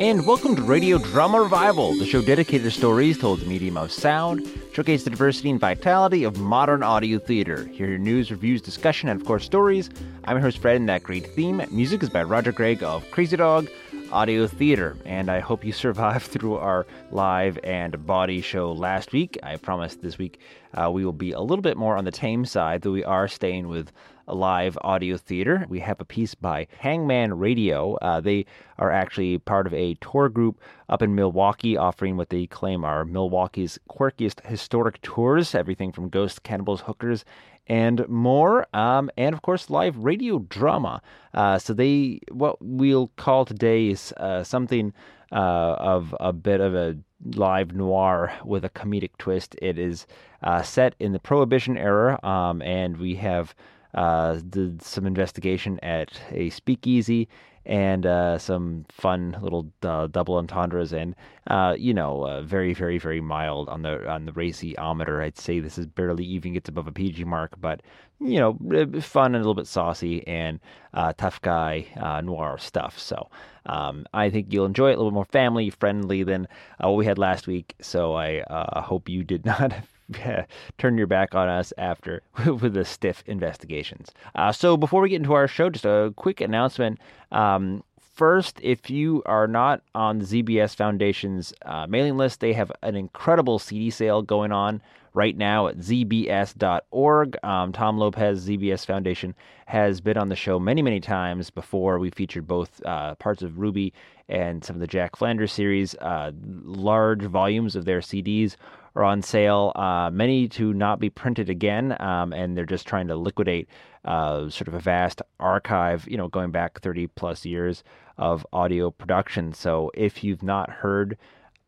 And welcome to Radio Drama Revival, the show dedicated to stories told the medium of sound, showcase the diversity and vitality of modern audio theater. Hear your news, reviews, discussion, and of course stories. I'm your host Fred, and that great theme music is by Roger Gregg of Crazy Dog Audio Theater. And I hope you survived through our live and body show last week. I promise this week uh, we will be a little bit more on the tame side, though we are staying with live audio theater. We have a piece by Hangman Radio. Uh, they are actually part of a tour group up in Milwaukee, offering what they claim are Milwaukee's quirkiest historic tours, everything from ghosts, cannibals, hookers, and more. Um, and of course, live radio drama. Uh, so they, what we'll call today is uh, something uh, of a bit of a live noir with a comedic twist. It is uh, set in the Prohibition era, um, and we have uh, did some investigation at a speakeasy and uh, some fun little uh, double entendres, and uh, you know, uh, very, very, very mild on the on the racyometer. I'd say this is barely even gets above a PG mark, but you know, fun and a little bit saucy and uh, tough guy noir stuff. So um, I think you'll enjoy it a little more family friendly than what we had last week. So I hope you did not turn your back on us after with the stiff investigations. Uh, so before we get into our show, just a quick announcement. Um, first, if you are not on the ZBS Foundation's uh, mailing list, they have an incredible CD sale going on right now at zbs.org. Um, Tom Lopez, ZBS Foundation, has been on the show many, many times before. We featured both uh, parts of Ruby and some of the Jack Flanders series. Uh, large volumes of their CDs are on sale, uh, many to not be printed again, um, and they're just trying to liquidate uh, sort of a vast archive, you know, going back 30 plus years of audio production. So if you've not heard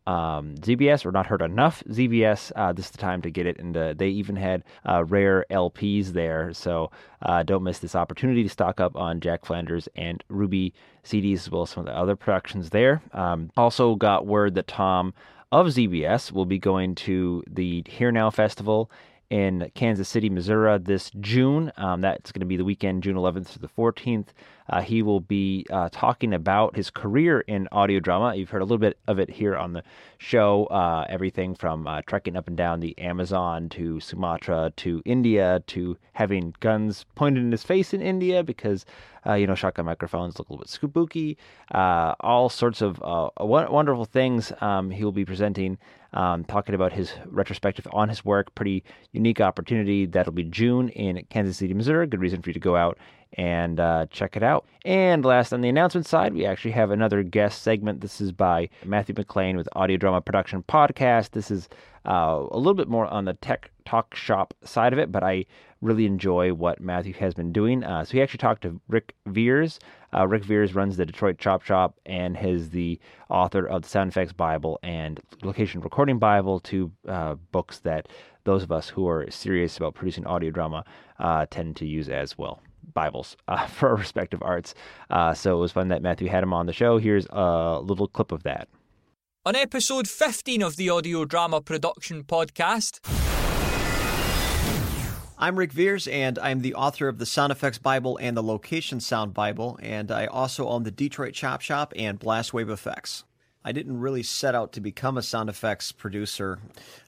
um, ZBS or not heard enough ZBS, uh, this is the time to get it. And they even had uh, rare LPs there, so uh, don't miss this opportunity to stock up on Jack Flanders and Ruby CDs as well as some of the other productions there. Um, also got word that Tom of ZBS will be going to the HEAR Now Festival in Kansas City, Missouri this June. Um, that's going to be the weekend, June 11th to the 14th. Uh, he will be uh, talking about his career in audio drama. You've heard a little bit of it here on the show. Uh, everything from uh, trekking up and down the Amazon to Sumatra to India to having guns pointed in his face in India because, uh, you know, shotgun microphones look a little bit spooky. Uh, all sorts of wonderful things um, he will be presenting um, talking about his retrospective on his work. Pretty unique opportunity. That'll be June in Kansas City, Missouri. Good reason for you to go out and uh, check it out. And last on the announcement side, we actually have another guest segment. This is by Matthew McLean with Audio Drama Production Podcast. This is uh, a little bit more on the tech talk shop side of it, but I really enjoy what Matthew has been doing. Uh, so he actually talked to Ric Viers. Uh, Ric Viers runs the Detroit Chop Shop and is the author of the Sound Effects Bible and Location Recording Bible, two uh, books that those of us who are serious about producing audio drama uh, tend to use as well. Bibles uh, for our respective arts. Uh, so it was fun that Matthew had him on the show. Here's a little clip of that. On episode 15 of the Audio Drama Production Podcast. I'm Ric Viers, and I'm the author of the Sound Effects Bible and the Location Sound Bible, and I also own the Detroit Chop Shop and Blast Wave Effects. I didn't really set out to become a sound effects producer.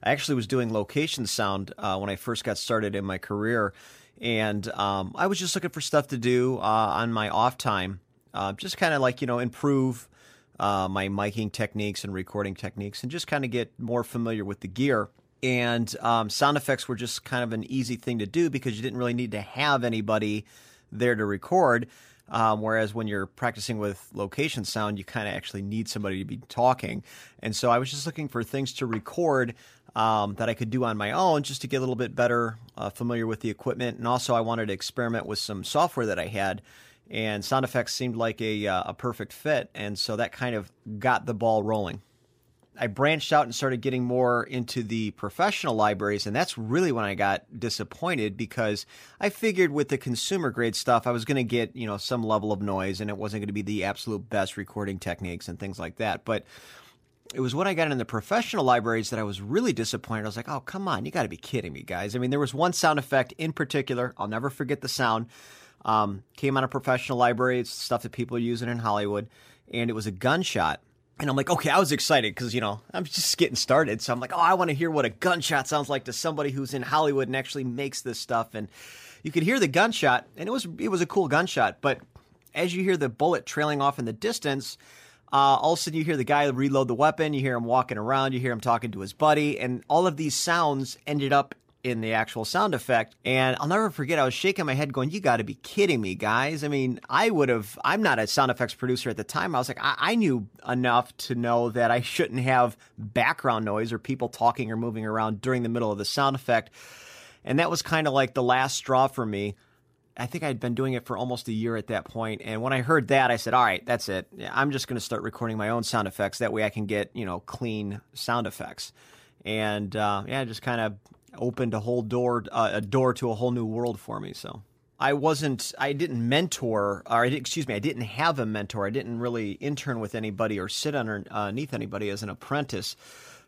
I actually was doing location sound uh, when I first got started in my career, and um, I was just looking for stuff to do uh, on my off time, uh, just kind of like you know improve uh, my miking techniques and recording techniques, and just kind of get more familiar with the gear. And um, sound effects were just kind of an easy thing to do because you didn't really need to have anybody there to record. Um, whereas when you're practicing with location sound, you kind of actually need somebody to be talking. And so I was just looking for things to record um, that I could do on my own just to get a little bit better uh, familiar with the equipment. And also, I wanted to experiment with some software that I had. And sound effects seemed like a, uh, a perfect fit. And so that kind of got the ball rolling. I branched out and started getting more into the professional libraries, and that's really when I got disappointed because I figured with the consumer grade stuff I was going to get you know some level of noise, and it wasn't going to be the absolute best recording techniques and things like that. But it was when I got in the professional libraries that I was really disappointed. I was like, "Oh, come on, you got to be kidding me, guys!" I mean, there was one sound effect in particular. I'll never forget the sound. Um, came out of professional library. It's stuff that people are using in Hollywood, and it was a gunshot and I'm like, okay, I was excited because, you know, I'm just getting started. So I'm like, oh, I want to hear what a gunshot sounds like to somebody who's in Hollywood and actually makes this stuff. And you could hear the gunshot, and it was it was a cool gunshot. But as you hear the bullet trailing off in the distance, uh, all of a sudden you hear the guy reload the weapon. You hear him walking around. You hear him talking to his buddy, and all of these sounds ended up in the actual sound effect. And I'll never forget, I was shaking my head going, You got to be kidding me, guys. I mean, I would have, I'm not a sound effects producer at the time. I was like, I, I, knew enough to know that I shouldn't have background noise or people talking or moving around during the middle of the sound effect. And that was kind of like the last straw for me. I think I'd been doing it for almost a year at that point. And when I heard that, I said, all right, that's it. I'm just going to start recording my own sound effects. That way I can get, you know, clean sound effects. And uh, yeah, just kind of opened a whole door uh, a door to a whole new world for me. So I wasn't I didn't mentor or I excuse me I didn't have a mentor. I didn't really intern with anybody or sit underneath anybody as an apprentice.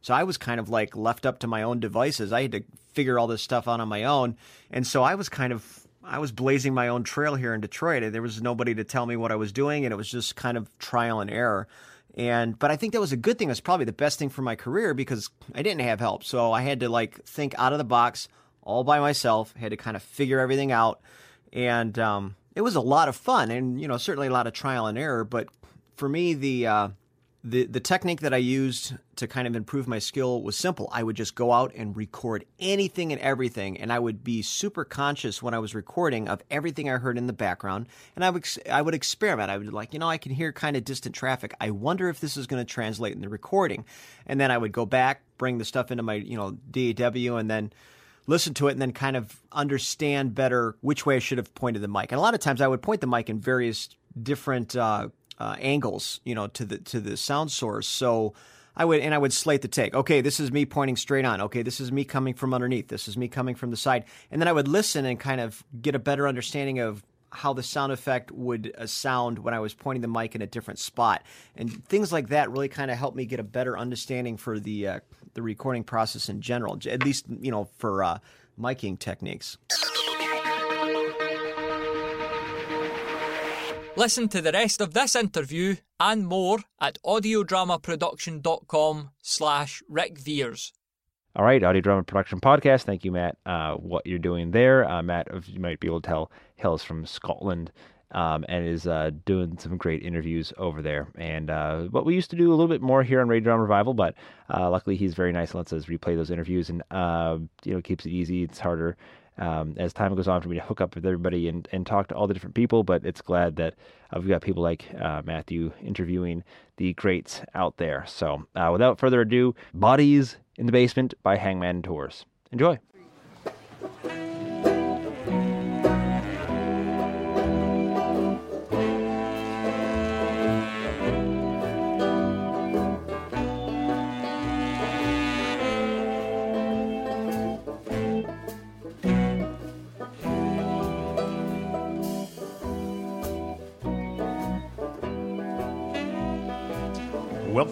So I was kind of like left up to my own devices. I had to figure all this stuff out on my own, and so I was kind of I was blazing my own trail here in Detroit. And There was nobody to tell me what I was doing, and it was just kind of trial and error. And but I think that was a good thing. It was probably the best thing for my career because I didn't have help. So I had to like think out of the box all by myself. Had to kind of figure everything out. And um, it was a lot of fun and you know certainly a lot of trial and error. But for me, the uh, the the technique that I used to kind of improve my skill was simple. I would just go out and record anything and everything, and I would be super conscious when I was recording of everything I heard in the background, and I would I would experiment. I would like, you know, I can hear kind of distant traffic. I wonder if this is going to translate in the recording, and then I would go back, bring the stuff into my you know DAW, and then listen to it and then kind of understand better which way I should have pointed the mic. And a lot of times I would point the mic in various different uh, uh, angles, you know, to the to the sound source. So I would and I would slate the take. Okay, this is me pointing straight on. Okay, this is me coming from underneath. This is me coming from the side. And then I would listen and kind of get a better understanding of how the sound effect would uh, sound when I was pointing the mic in a different spot, and things like that really kind of helped me get a better understanding for the uh, the recording process in general. At least you know for uh, miking techniques. Listen to the rest of this interview and more at audiodramaproduction.com slash Ric Viers. All right, Audio Drama Production Podcast. Thank you, Matt. Uh, what you're doing there, uh, Matt, you might be able to tell, hails from Scotland um, and is uh, doing some great interviews over there. And uh, what we used to do a little bit more here on Radio Drama Revival, but uh, luckily he's very nice and lets us replay those interviews and uh, you know keeps it easy. It's harder um, as time goes on for me to hook up with everybody and, and talk to all the different people. But it's glad that uh, we've got people like uh, Matthew interviewing the greats out there. So uh, without further ado, Bodies in the Basement by Hangman Tours. Enjoy.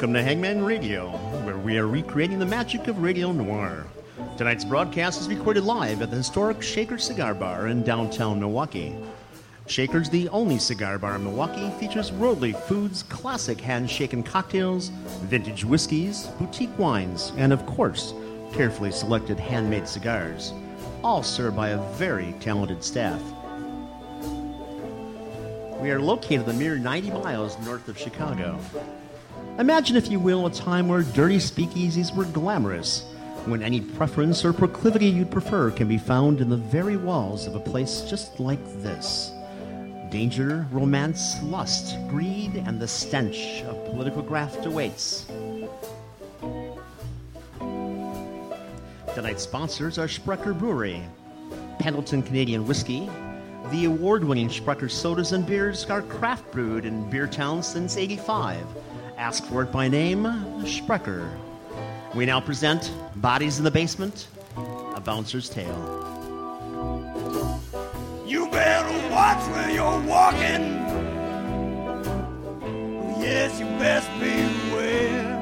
Welcome to Hangman Radio, where we are recreating the magic of radio noir. Tonight's broadcast is recorded live at the historic Shaker Cigar Bar in downtown Milwaukee. Shaker's the only cigar bar in Milwaukee, features worldly foods, classic hand-shaken cocktails, vintage whiskeys, boutique wines, and of course, carefully selected handmade cigars, all served by a very talented staff. We are located a mere 90 miles north of Chicago. Imagine, if you will, a time where dirty speakeasies were glamorous, when any preference or proclivity you'd prefer can be found in the very walls of a place just like this. Danger, romance, lust, greed, and the stench of political graft awaits. Tonight's sponsors are Sprecher Brewery, Pendleton Canadian Whiskey. The award winning Sprecher sodas and beers are craft brewed in Beer Town since 85. Ask for it by name, Sprecher. We now present Bodies in the Basement, A Bouncer's Tale. You better watch where you're walking. Yes, you best beware.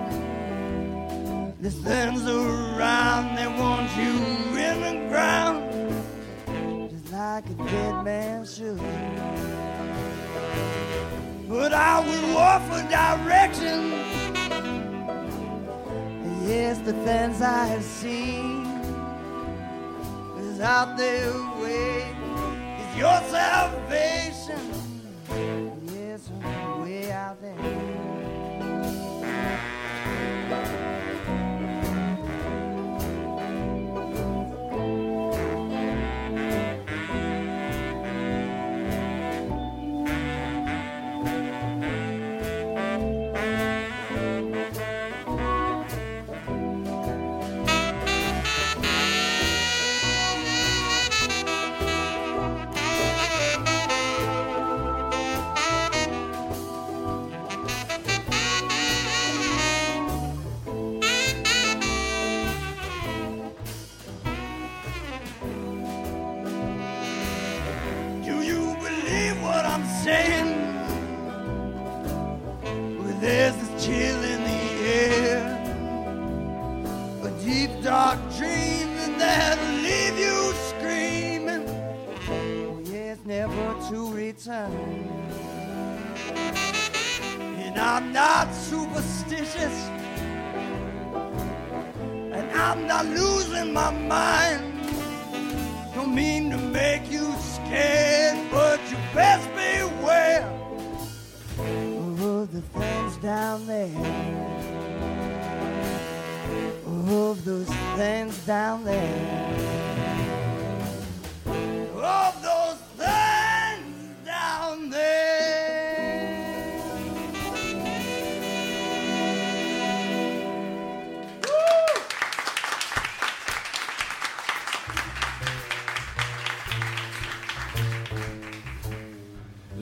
There's things around that want you in the ground, just like a dead man should. But I will offer direction. Yes, the things I have seen is out there waiting. Is your salvation? I'm not losing my mind. Don't mean to make you scared, but you best beware of the things down there. Of those things down there.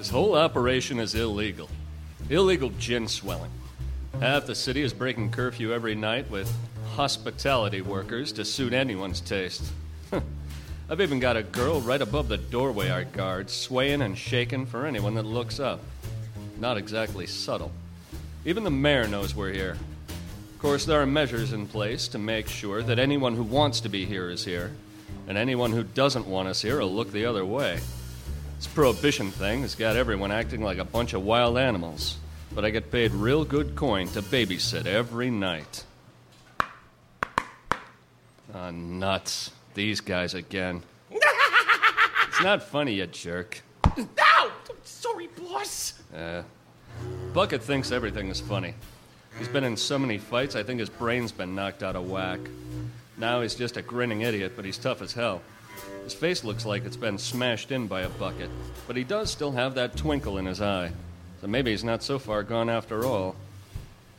This whole operation is illegal. Illegal gin swelling. Half the city is breaking curfew every night with hospitality workers to suit anyone's taste. I've even got a girl right above the doorway I guard, swaying and shaking for anyone that looks up. Not exactly subtle. Even the mayor knows we're here. Of course, there are measures in place to make sure that anyone who wants to be here is here, and anyone who doesn't want us here will look the other way. This prohibition thing has got everyone acting like a bunch of wild animals, but I get paid real good coin to babysit every night. Ah, nuts. These guys again. it's not funny, you jerk. No! Sorry, boss. Uh, Bucket thinks everything is funny. He's been in so many fights, I think his brain's been knocked out of whack. Now he's just a grinning idiot, but he's tough as hell. His face looks like it's been smashed in by a bucket, but he does still have that twinkle in his eye. So maybe he's not so far gone after all.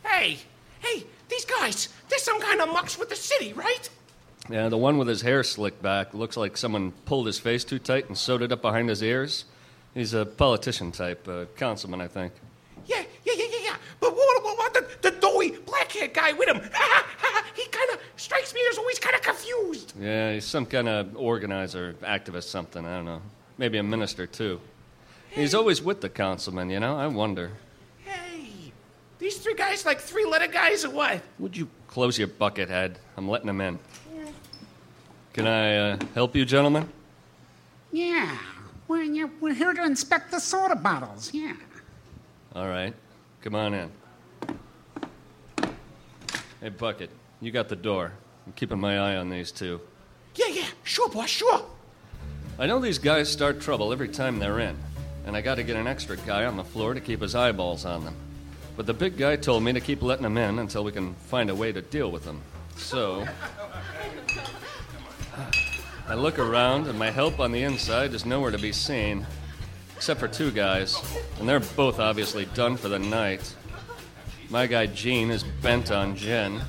Hey, hey, these guys, they're some kind of mucks with the city, right? Yeah, the one with his hair slicked back looks like someone pulled his face too tight and sewed it up behind his ears. He's a politician type, a councilman, I think. Yeah, yeah, yeah, yeah, yeah. But what, what the, the doughy black-haired guy with him? he kind of strikes me as always kind of confused. Yeah, he's some kind of organizer, activist, something. I don't know. Maybe a minister, too. He's always with the councilman, you know? I wonder. Hey, these three guys like three-letter guys or what? Would you close your bucket head? I'm letting them in. Can I uh, help you, gentlemen? Yeah, we're, yeah, we're here to inspect the soda bottles, yeah. All right. Come on in. Hey, Bucket, you got the door. I'm keeping my eye on these two. Yeah, yeah, sure, boss, sure. I know these guys start trouble every time they're in, and I got to get an extra guy on the floor to keep his eyeballs on them. But the big guy told me to keep letting them in until we can find a way to deal with them. So, I look around, and my help on the inside is nowhere to be seen, except for two guys, and they're both obviously done for the night. My guy Gene is bent on Jen.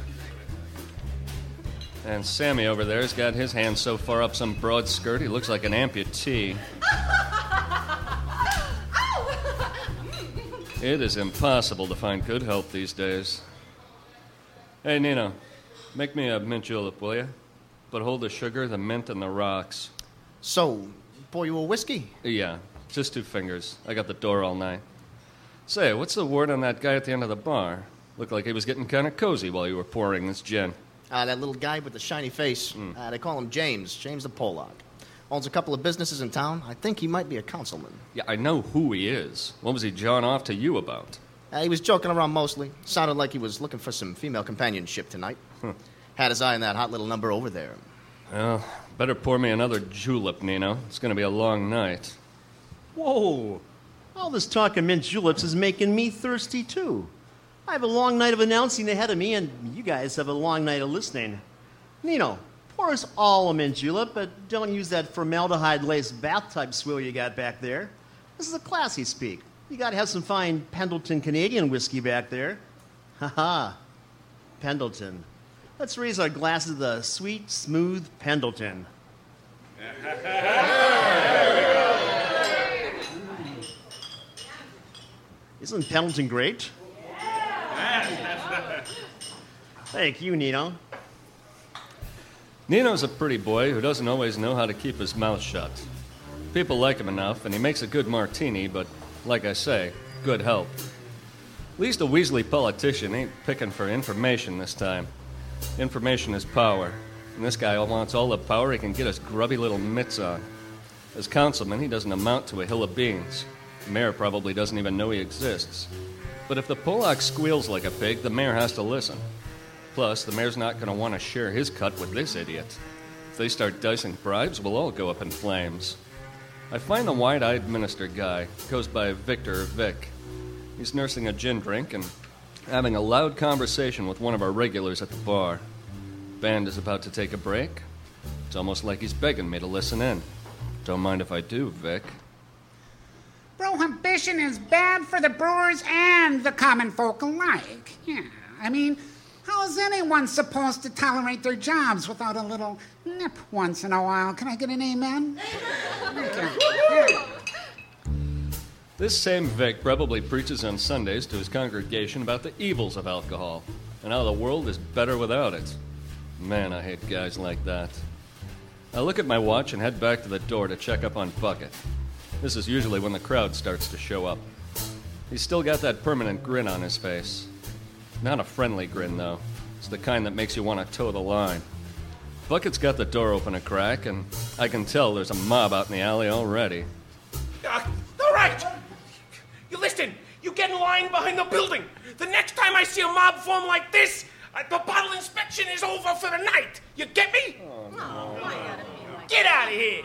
And Sammy over there's got his hand so far up some broad skirt he looks like an amputee. It is impossible to find good help these days. Hey, Nino, make me a mint julep, will you? But hold the sugar, the mint, and the rocks. So, pour you a whiskey? Yeah, just two fingers. I got the door all night. Say, what's the word on that guy at the end of the bar? Looked like he was getting kind of cozy while you were pouring this gin. Uh, that little guy with the shiny face. Uh, they call him James. James the Pollock. Owns a couple of businesses in town. I think he might be a councilman. Yeah, I know who he is. What was he jawing off to you about? Uh, he was joking around mostly. Sounded like he was looking for some female companionship tonight. Had his eye on that hot little number over there. Well, better pour me another julep, Nino. It's going to be a long night. Whoa! All this talk of mint juleps is making me thirsty, too. I have a long night of announcing ahead of me, and you guys have a long night of listening. Nino, pour us all a mint julep, but don't use that formaldehyde laced bathtub swill you got back there. This is a classy speak. You gotta have some fine Pendleton Canadian whiskey back there. Ha ha. Pendleton. Let's raise our glasses to the sweet, smooth Pendleton. Isn't Pendleton great? Thank you, Nino. Nino's a pretty boy who doesn't always know how to keep his mouth shut. People like him enough, and he makes a good martini, but like I say, good help. At least a Weasley politician ain't picking for information this time. Information is power, and this guy wants all the power he can get his grubby little mitts on. As councilman, he doesn't amount to a hill of beans. The mayor probably doesn't even know he exists. But if the Pollock squeals like a pig, the mayor has to listen. Plus, the mayor's not going to want to share his cut with this idiot. If they start dicing bribes, we'll all go up in flames. I find the wide eyed minister guy, goes by Victor or Vic. He's nursing a gin drink and having a loud conversation with one of our regulars at the bar. Band is about to take a break. It's almost like he's begging me to listen in. Don't mind if I do, Vic. Prohibition is bad for the brewers and the common folk alike. Yeah, I mean, how is anyone supposed to tolerate their jobs without a little nip once in a while? Can I get an amen? Thank This same Vic probably preaches on Sundays to his congregation about the evils of alcohol and how the world is better without it. Man, I hate guys like that. I look at my watch and head back to the door to check up on Bucket. This is usually when the crowd starts to show up. He's still got that permanent grin on his face. Not a friendly grin, though. It's the kind that makes you want to toe the line. Bucket's got the door open a crack, and I can tell there's a mob out in the alley already. Uh, all right. You listen. You get in line behind the building. The next time I see a mob form like this, uh, the bottle inspection is over for the night. You get me? Get out of here.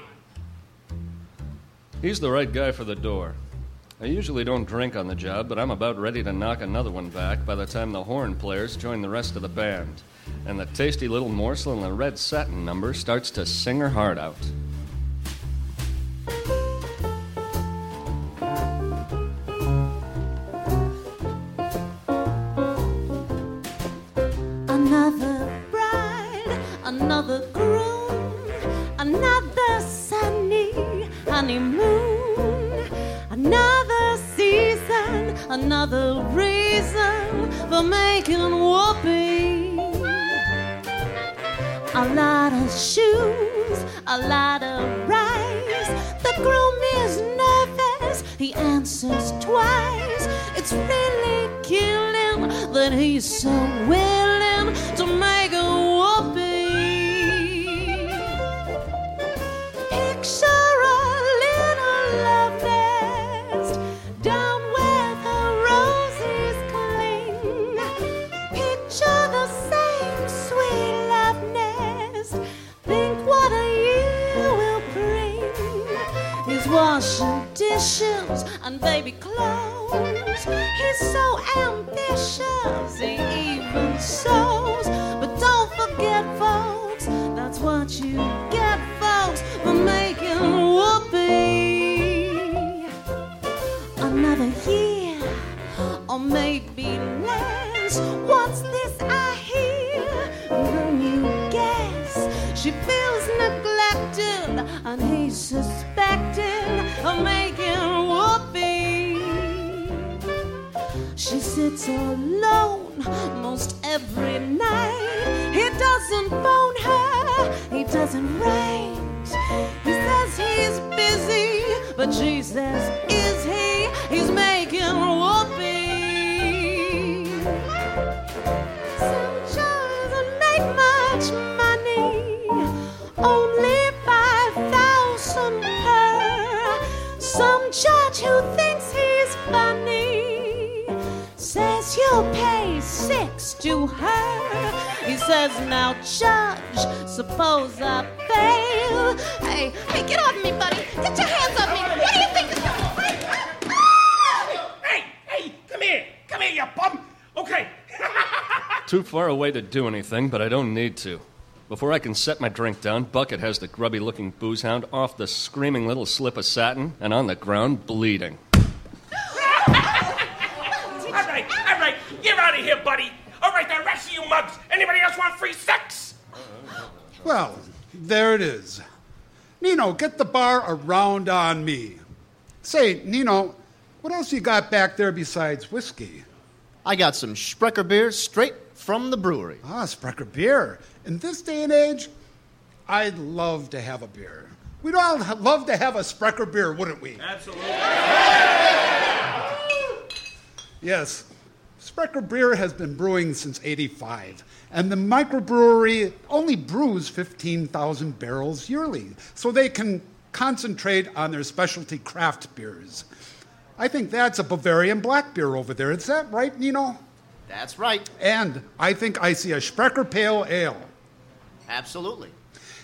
He's the right guy for the door. I usually don't drink on the job, but I'm about ready to knock another one back by the time the horn players join the rest of the band, and the tasty little morsel in the red satin number starts to sing her heart out. For making whoopee. A lot of shoes, a lot of rice. The groom is nervous, he answers twice. It's really killing that he's so willing She Now, judge, suppose I fail. Hey, hey, get off me, buddy. Get your hands off me. What do you think is Hey, hey, come here. Come here, you bum. Okay. Too far away to do anything, but I don't need to. Before I can set my drink down, Bucket has the grubby looking booze hound off the screaming little slip of satin and on the ground bleeding. all right, all right. You're out of here, buddy. All right, the rest of you mugs. Anybody else want free sex? Well, there it is. Nino, get the bar around on me. Say, Nino, what else you got back there besides whiskey? I got some Sprecher beer straight from the brewery. Ah, Sprecher beer. In this day and age, I'd love to have a beer. We'd all love to have a Sprecher beer, wouldn't we? Absolutely. Yes. Sprecher beer has been brewing since 85, and the microbrewery only brews 15,000 barrels yearly, so they can concentrate on their specialty craft beers. I think that's a Bavarian black beer over there. Is that right, Nino? That's right. And I think I see a Sprecher Pale Ale. Absolutely.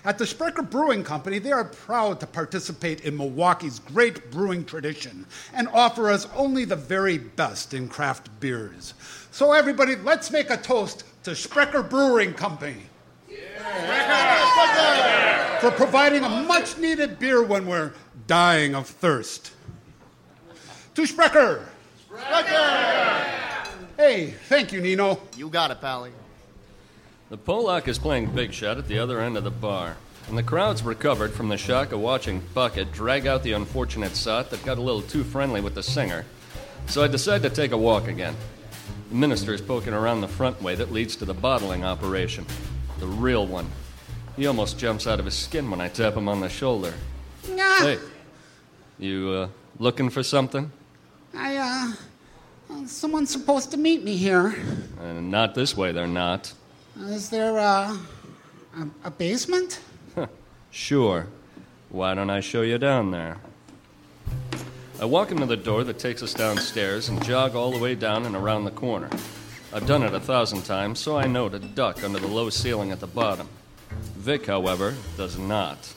At the Sprecher Brewing Company, they are proud to participate in Milwaukee's great brewing tradition and offer us only the very best in craft beers. So, everybody, let's make a toast to Sprecher Brewing Company for providing a much needed beer when we're dying of thirst. To Sprecher! Hey, thank you, Nino. You got it, Pally. The Polak is playing big shot at the other end of the bar, and the crowd's recovered from the shock of watching Bucket drag out the unfortunate sot that got a little too friendly with the singer. So I decide to take a walk again. The minister's poking around the front way that leads to the bottling operation. The real one. He almost jumps out of his skin when I tap him on the shoulder. Nah, Hey, you, uh, looking for something? I, uh, uh, someone's supposed to meet me here. Uh, not this way, they're not. Is there, uh, a, a basement? Sure. Why don't I show you down there? I walk into the door that takes us downstairs and jog all the way down and around the corner. I've done it a thousand times, so I know to duck under the low ceiling at the bottom. Vic, however, does not.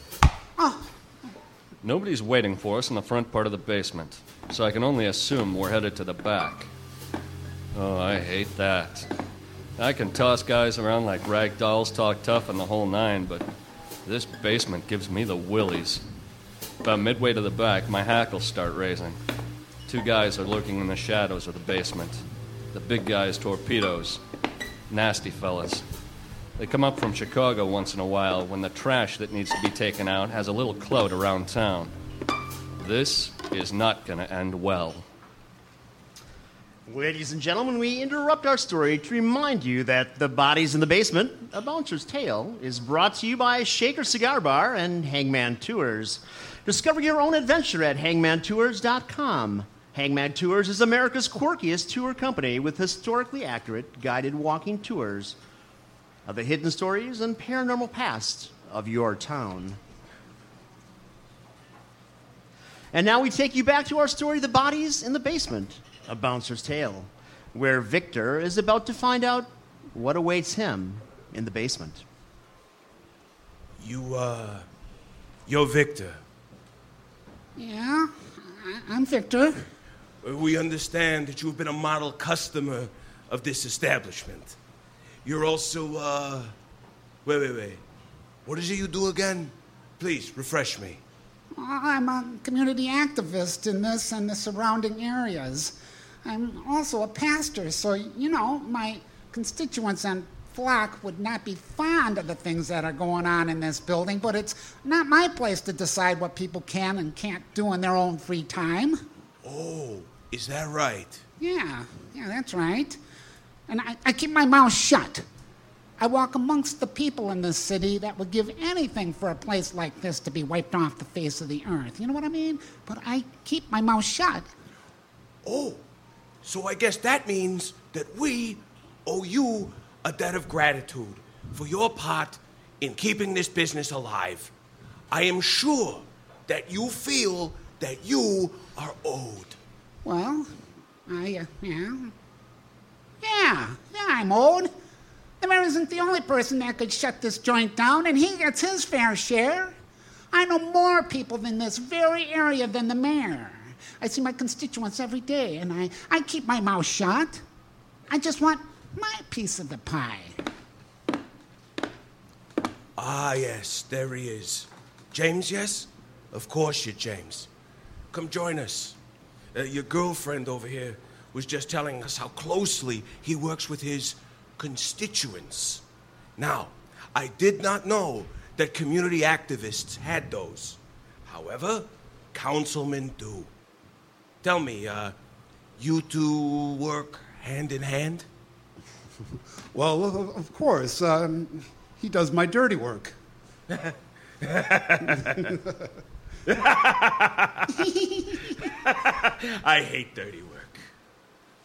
Nobody's waiting for us in the front part of the basement, so I can only assume we're headed to the back. Oh, I hate that. I can toss guys around like rag dolls, talk tough, and the whole nine, but this basement gives me the willies. About midway to the back, my hackles start raising. Two guys are lurking in the shadows of the basement. The big guys, torpedoes. Nasty fellas. They come up from Chicago once in a while when the trash that needs to be taken out has a little clout around town. This is not going to end well. Ladies and gentlemen, we interrupt our story to remind you that The Bodies in the Basement, A Bouncer's Tale, is brought to you by Shaker Cigar Bar and Hangman Tours. Discover your own adventure at hangmantours.com. Hangman Tours is America's quirkiest tour company with historically accurate guided walking tours of the hidden stories and paranormal past of your town. And now we take you back to our story, The Bodies in the Basement, A Bouncer's Tale, where Victor is about to find out what awaits him in the basement. You, uh, you're Victor. Yeah, I'm Victor. Uh, We understand that you've been a model customer of this establishment. You're also, uh, wait, wait, wait. What is it you do again? Please, refresh me. I'm a community activist in this and the surrounding areas. I'm also a pastor, so, you know, my constituents and flock would not be fond of the things that are going on in this building, but it's not my place to decide what people can and can't do in their own free time. Oh, is that right? Yeah, yeah, that's right. And I, I keep my mouth shut. I walk amongst the people in this city that would give anything for a place like this to be wiped off the face of the earth. You know what I mean? But I keep my mouth shut. Oh, so I guess that means that we owe you a debt of gratitude for your part in keeping this business alive. I am sure that you feel that you are owed. Well, I, uh, yeah. Yeah, yeah, I'm owed. The mayor isn't the only person that could shut this joint down, and he gets his fair share. I know more people in this very area than the mayor. I see my constituents every day, and I, I keep my mouth shut. I just want my piece of the pie. Ah, yes, there he is. James, yes? Of course you're James. Come join us. Uh, your girlfriend over here was just telling us how closely he works with his constituents. Now, I did not know that community activists had those. However, councilmen do. Tell me, uh, you two work hand in hand? Well, of course. Um, he does my dirty work. I hate dirty work.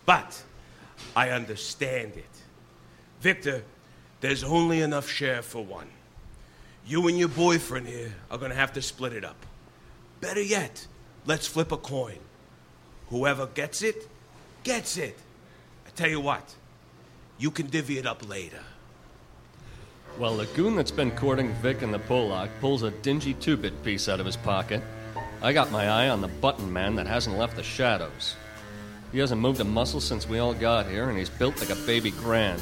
But I understand it. Victor, there's only enough share for one. You and your boyfriend here are going to have to split it up. Better yet, let's flip a coin. Whoever gets it, gets it. I tell you what, you can divvy it up later. Well, the goon that's been courting Vic and the Pollock pulls a dingy two bit piece out of his pocket. I got my eye on the button man that hasn't left the shadows. He hasn't moved a muscle since we all got here, and he's built like a baby grand.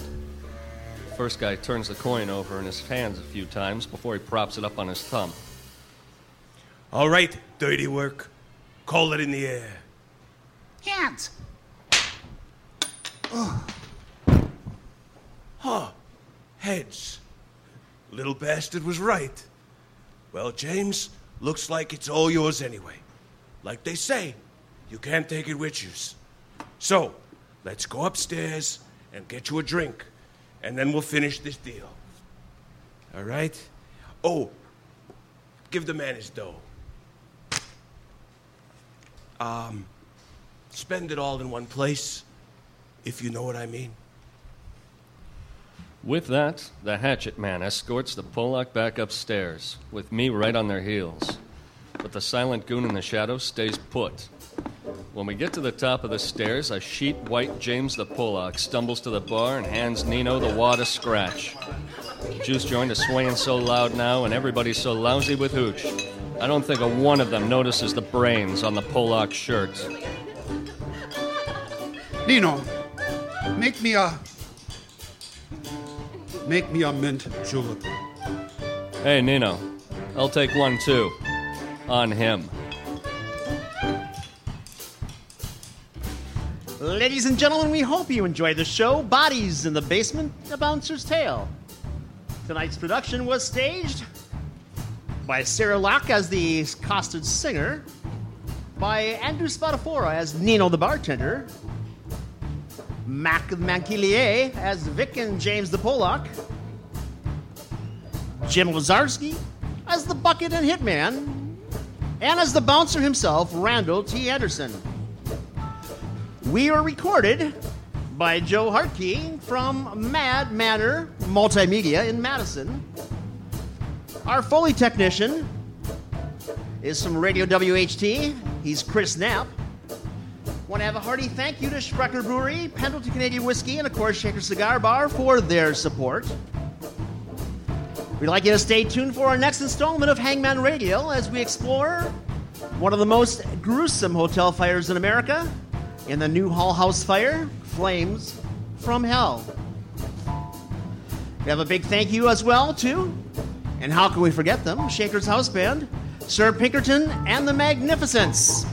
First guy turns the coin over in his hands a few times before he props it up on his thumb. All right, dirty work. Call it in the air. Hands. Huh. Heads. Little bastard was right. Well, James, looks like it's all yours anyway. Like they say, you can't take it with you. So, let's go upstairs and get you a drink, and then we'll finish this deal. All right? Oh, give the man his dough. Um, spend it all in one place, if you know what I mean. With that, the hatchet man escorts the Pollock back upstairs, with me right on their heels. But the silent goon in the shadows stays put. When we get to the top of the stairs, a sheet white James the Pollock stumbles to the bar and hands Nino the wad of scratch. The juice joint is swaying so loud now, and everybody's so lousy with hooch. I don't think a one of them notices the brains on the Pollock shirt. Nino, make me a. Make me a mint julep. Hey, Nino, I'll take one too. On him. Ladies and gentlemen, we hope you enjoyed the show Bodies in the Basement, A Bouncer's Tale. Tonight's production was staged by Sarah Locke as the costed singer, by Andrew Spadafora as Nino the bartender, Mac Manquillier as Vic and James the Pollock, Jim Lazarski as the bucket and hitman, and as the bouncer himself, Randall T. Anderson. We are recorded by Joe Hartke from Mad Manor Multimedia in Madison. Our Foley technician is from Radio WHT. He's Chris Knapp. Want to have a hearty thank you to Sprecher Brewery, Pendleton Canadian Whiskey, and of course Shaker Cigar Bar for their support. We'd like you to stay tuned for our next installment of Hangman Radio as we explore one of the most gruesome hotel fires in America in the Newhall House fire, Flames from Hell. We have a big thank you as well to, and how can we forget them, Shaker's House Band, Sir Pinkerton, and the Magnificents.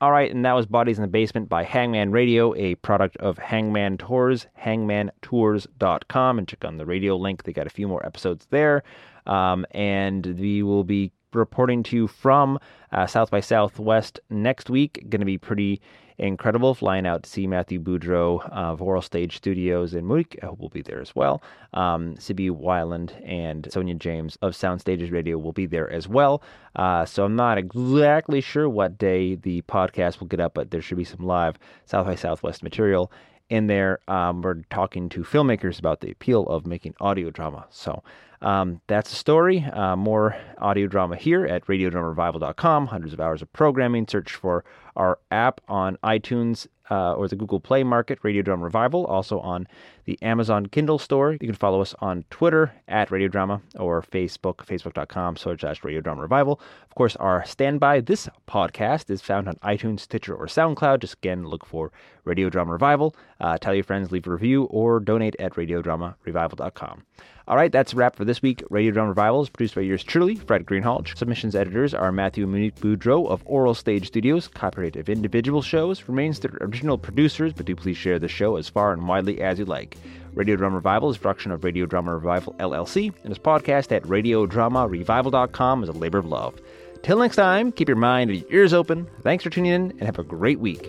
All right, and that was Bodies in the Basement by Hangman Radio, a product of Hangman Tours, hangmantours.com, and check on the radio link. They got a few more episodes there. Um, and we will be reporting to you from uh, South by Southwest next week. Going to be pretty incredible. Flying out to see Matthew Boudreau of Oral Stage Studios in Munich. I hope we'll be there as well. Um, Sibi Weiland and Sonia James of Sound Stages Radio will be there as well. Uh, so I'm not exactly sure what day the podcast will get up, but there should be some live South by Southwest material in there. Um, we're talking to filmmakers about the appeal of making audio drama. So um, that's the story. Uh, more audio drama here at radiodramarevival.com. Hundreds of hours of programming. Search for our app on iTunes uh, or the Google Play Market, Radio Drama Revival. Also on the Amazon Kindle store. You can follow us on Twitter at Radio Drama or Facebook, facebook.com slash Radio Drama Revival. Of course, our standby, this podcast is found on iTunes, Stitcher, or SoundCloud. Just again, look for Radio Drama Revival. Uh, tell your friends, leave a review, or donate at radiodramarevival.com. All right, that's a wrap for this week. Radio Drama Revival is produced by yours truly, Fred Greenhalgh. Submissions editors are Matthew and Monique Boudreau of Oral Stage Studios. Copyright of individual shows remains the original producers, but do please share the show as far and widely as you like. Radio Drama Revival is a production of Radio Drama Revival LLC and is podcast at radiodramarevival.com is a labor of love. Till next time, keep your mind and your ears open. Thanks for tuning in and have a great week.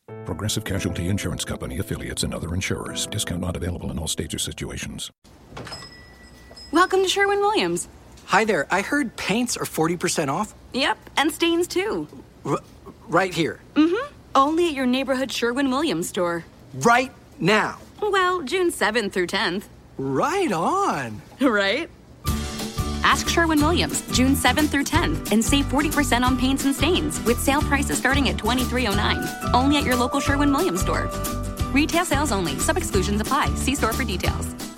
Progressive Casualty Insurance Company affiliates and other insurers. Discount not available in all states or situations. Welcome to Sherwin Williams. Hi there. I heard paints are 40% off. Yep, and stains too. R- right here. Mm-hmm. Only at your neighborhood Sherwin Williams store. Right now. Well, June 7th through 10th. Right on. Right? Ask Sherwin Williams, June 7th through 10th, and save 40% on paints and stains with sale prices starting at $23.09. Only at your local Sherwin Williams store. Retail sales only. Some exclusions apply. See store for details.